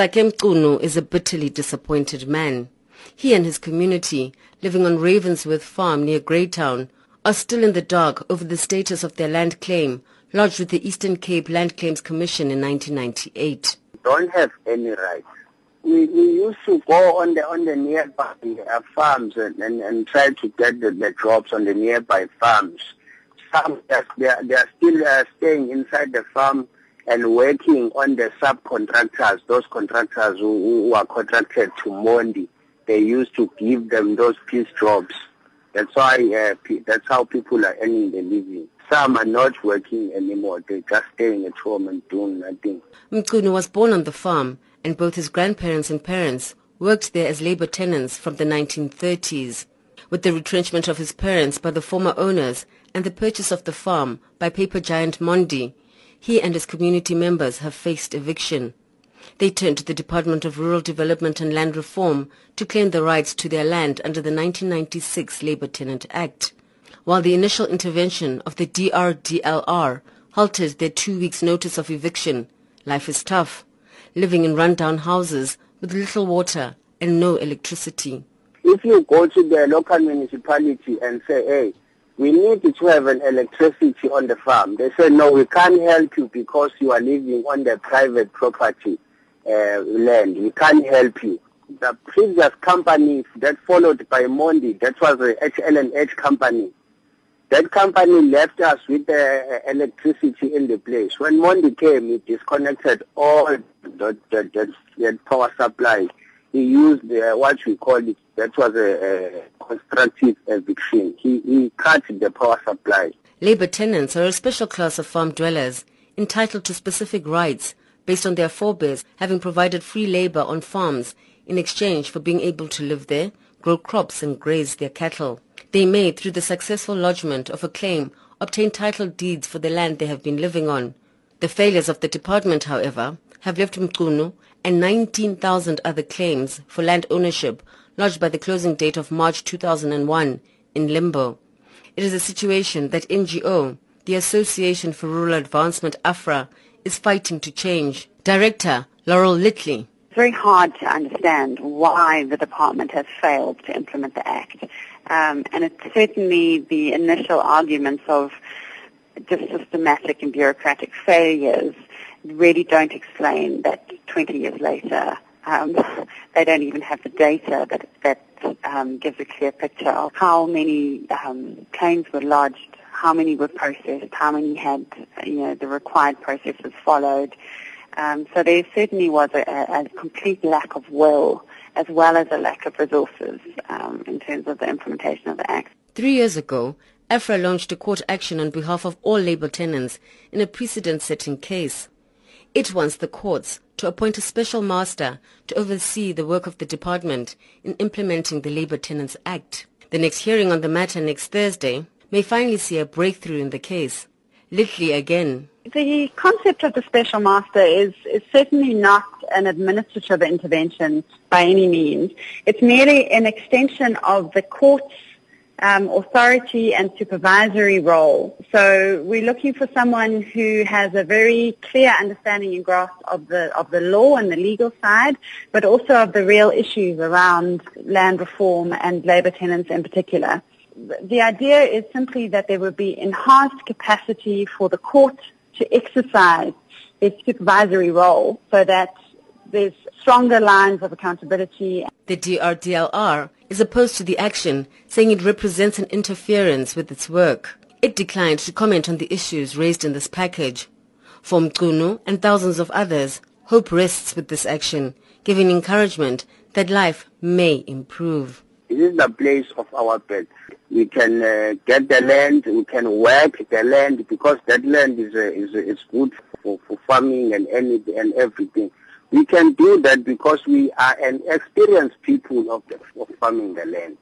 Sakem Mchunu is a bitterly disappointed man. He and his community, living on Ravensworth Farm near Greytown, are still in the dark over the status of their land claim lodged with the Eastern Cape Land Claims Commission in 1998. Don't have any rights. We, we used to go on the on the nearby uh, farms and, and, and try to get the, the jobs on the nearby farms. Some they are, they are still uh, staying inside the farm and working on the subcontractors, those contractors who, who are contracted to Mondi. They used to give them those piece jobs. That's why uh, that's how people are earning their living. Some are not working anymore. They're just staying at home and doing nothing. Mchunu was born on the farm, and both his grandparents and parents worked there as labor tenants from the 1930s. With the retrenchment of his parents by the former owners and the purchase of the farm by paper giant Mondi, he and his community members have faced eviction. They turned to the Department of Rural Development and Land Reform to claim the rights to their land under the 1996 Labor Tenant Act. While the initial intervention of the DRDLR halted their two weeks notice of eviction, life is tough, living in rundown houses with little water and no electricity. If you go to the local municipality and say, hey, we need to have an electricity on the farm. They said, no, we can't help you because you are living on the private property uh, land. We can't help you. The previous company that followed by Mondi, that was the HL&H company. That company left us with the uh, electricity in the place. When Mondi came, it disconnected all the, the, the, the power supply. He used uh, what we call it, that was a, a constructive eviction. He, he cut the power supply. Labor tenants are a special class of farm dwellers entitled to specific rights based on their forebears having provided free labor on farms in exchange for being able to live there, grow crops and graze their cattle. They may, through the successful lodgement of a claim, obtain title deeds for the land they have been living on. The failures of the department, however, have left Mchunu and 19,000 other claims for land ownership lodged by the closing date of March 2001 in limbo. It is a situation that NGO, the Association for Rural Advancement AFRA, is fighting to change. Director Laurel Oettle. It's very hard to understand why the department has failed to implement the Act. Um, and it's certainly the initial arguments of just systematic and bureaucratic failures really don't explain that 20 years later um, they don't even have the data that, that um, gives a clear picture of how many um, claims were lodged, how many were processed, how many had you know the required processes followed. Um, so there certainly was a, a, complete lack of will as well as a lack of resources um, in terms of the implementation of the Act. Three years ago, AFRA launched a court action on behalf of all labour tenants in a precedent-setting case. It wants the courts to appoint a special master to oversee the work of the department in implementing the Labour Tenants Act. The next hearing on the matter next Thursday may finally see a breakthrough in the case. Oettle again. The concept of the special master is, is certainly not an administrative intervention by any means. It's merely an extension of the court's um, authority and supervisory role. So we're looking for someone who has a very clear understanding and grasp of the of the law and the legal side, but also of the real issues around land reform and labour tenants in particular. The idea is simply that there would be enhanced capacity for the court to exercise its supervisory role so that there's stronger lines of accountability. The DRDLR is opposed to the action, saying it represents an interference with its work. It declined to comment on the issues raised in this package. For Mchunu and thousands of others, hope rests with this action, giving encouragement that life may improve. This is the place of our birth. We can uh, get the land, we can work the land because that land is uh, is, is good for, for farming and any, and everything. We can do that because we are an experienced people of, the, of farming the land.